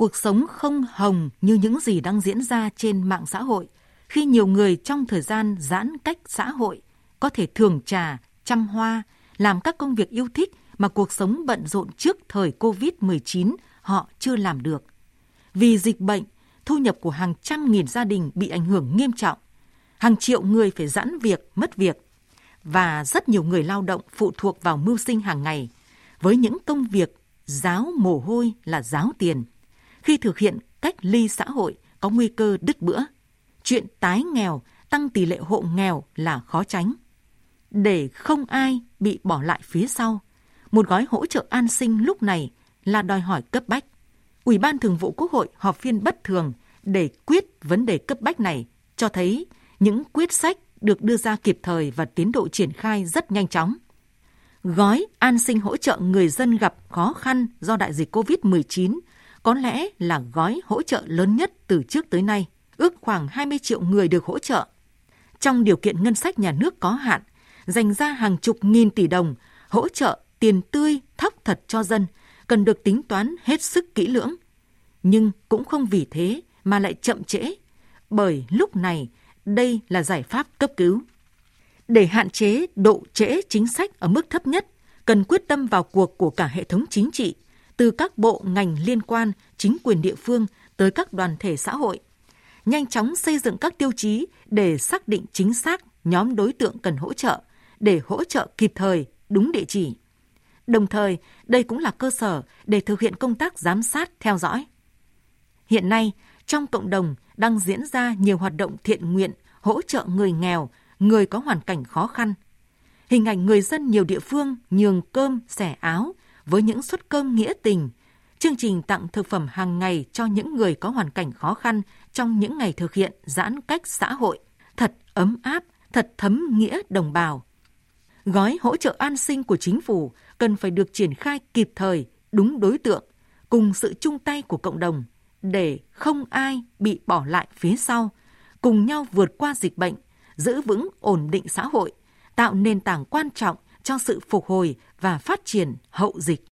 cuộc sống không hồng như những gì đang diễn ra trên mạng xã hội, khi nhiều người trong thời gian giãn cách xã hội có thể thường trà, chăm hoa, làm các công việc yêu thích mà cuộc sống bận rộn trước thời COVID-19 họ chưa làm được. Vì dịch bệnh, thu nhập của hàng trăm nghìn gia đình bị ảnh hưởng nghiêm trọng. Hàng triệu người phải giãn việc, mất việc. Và rất nhiều người lao động phụ thuộc vào mưu sinh hàng ngày với những công việc giáo mồ hôi là giáo tiền. Khi thực hiện cách ly xã hội có nguy cơ đứt bữa. Chuyện tái nghèo, tăng tỷ lệ hộ nghèo là khó tránh. Để không ai bị bỏ lại phía sau, một gói hỗ trợ an sinh lúc này là đòi hỏi cấp bách. Ủy ban Thường vụ Quốc hội họp phiên bất thường để quyết vấn đề cấp bách này cho thấy những quyết sách được đưa ra kịp thời và tiến độ triển khai rất nhanh chóng. Gói an sinh hỗ trợ người dân gặp khó khăn do đại dịch COVID-19 có lẽ là gói hỗ trợ lớn nhất từ trước tới nay, ước khoảng 20 triệu người được hỗ trợ. Trong điều kiện ngân sách nhà nước có hạn, dành ra hàng chục nghìn tỷ đồng hỗ trợ tiền tươi thóc thật cho dân cần được tính toán hết sức kỹ lưỡng. Nhưng cũng không vì thế mà lại chậm trễ, bởi lúc này đây là giải pháp cấp cứu. Để hạn chế độ trễ chính sách ở mức thấp nhất, cần quyết tâm vào cuộc của cả hệ thống chính trị, từ các bộ ngành liên quan, chính quyền địa phương tới các đoàn thể xã hội. Nhanh chóng xây dựng các tiêu chí để xác định chính xác nhóm đối tượng cần hỗ trợ, để hỗ trợ kịp thời, đúng địa chỉ. Đồng thời, đây cũng là cơ sở để thực hiện công tác giám sát, theo dõi. Hiện nay, trong cộng đồng đang diễn ra nhiều hoạt động thiện nguyện hỗ trợ người nghèo, người có hoàn cảnh khó khăn. Hình ảnh người dân nhiều địa phương nhường cơm, xẻ áo với những suất cơm nghĩa tình, chương trình tặng thực phẩm hàng ngày cho những người có hoàn cảnh khó khăn trong những ngày thực hiện giãn cách xã hội, thật ấm áp, thật thấm nghĩa đồng bào. Gói hỗ trợ an sinh của chính phủ cần phải được triển khai kịp thời, đúng đối tượng, cùng sự chung tay của cộng đồng để không ai bị bỏ lại phía sau, cùng nhau vượt qua dịch bệnh, giữ vững ổn định xã hội, tạo nền tảng quan trọng cho sự phục hồi và phát triển hậu dịch.